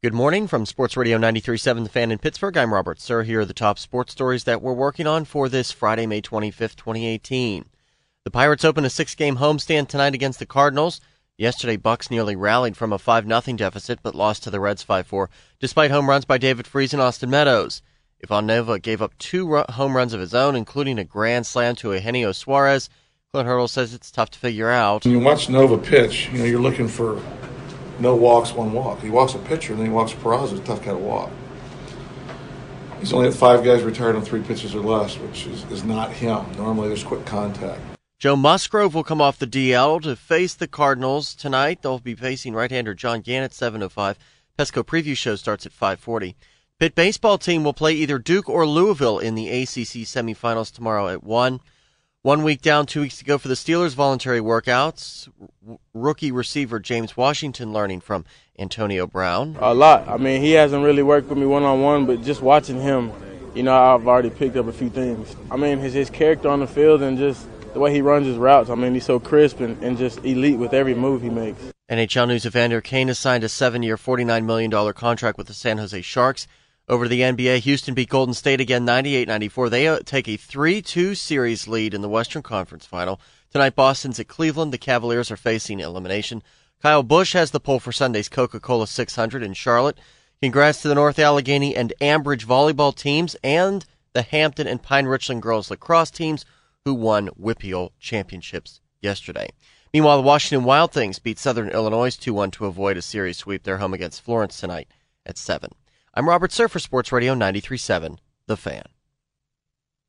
Good morning from Sports Radio 93.7 The Fan in Pittsburgh. I'm Robert Sir. Here are the top sports stories that we're working on for this Friday, May 25th, 2018. The Pirates open a six-game homestand tonight against the Cardinals. Yesterday, Bucs nearly rallied from a 5-0 deficit, but lost to the Reds 5-4, despite home runs by David Freese and Austin Meadows. Ivan Nova gave up two home runs of his own, including a grand slam to Eugenio Suarez. Clint Hurdle says it's tough to figure out. When you watch Nova pitch, you know, you're looking for no walks, one walk. He walks a pitcher, and then he walks Peraza, a tough guy to walk. He's only had five guys retired on three pitches or less, which is, is not him. Normally, there's quick contact. Joe Musgrove will come off the DL to face the Cardinals tonight. They'll be facing right-hander John Gant at 7:05. Pesco preview show starts at 5:40. Pitt baseball team will play either Duke or Louisville in the ACC semifinals tomorrow at 1. One week down, two weeks to go for the Steelers' voluntary workouts. Rookie receiver James Washington learning from Antonio Brown. A lot. I mean, he hasn't really worked with me one on one, but just watching him, you know, I've already picked up a few things. I mean, his, his character on the field and just the way he runs his routes. I mean, he's so crisp and, and just elite with every move he makes. NHL News Evander Kane has signed a seven year, $49 million contract with the San Jose Sharks. Over the NBA, Houston beat Golden State again 98-94. They uh, take a 3-2 series lead in the Western Conference Final. Tonight, Boston's at Cleveland. The Cavaliers are facing elimination. Kyle Busch has the pole for Sunday's Coca-Cola 600 in Charlotte. Congrats to the North Allegheny and Ambridge volleyball teams and the Hampton and Pine Richland girls lacrosse teams who won WPIAL championships yesterday. Meanwhile, the Washington Wild Things beat Southern Illinois 2-1 to avoid a series sweep. They're home against Florence tonight at 7. I'm Robert Surfer, Sports Radio 93.7, The Fan.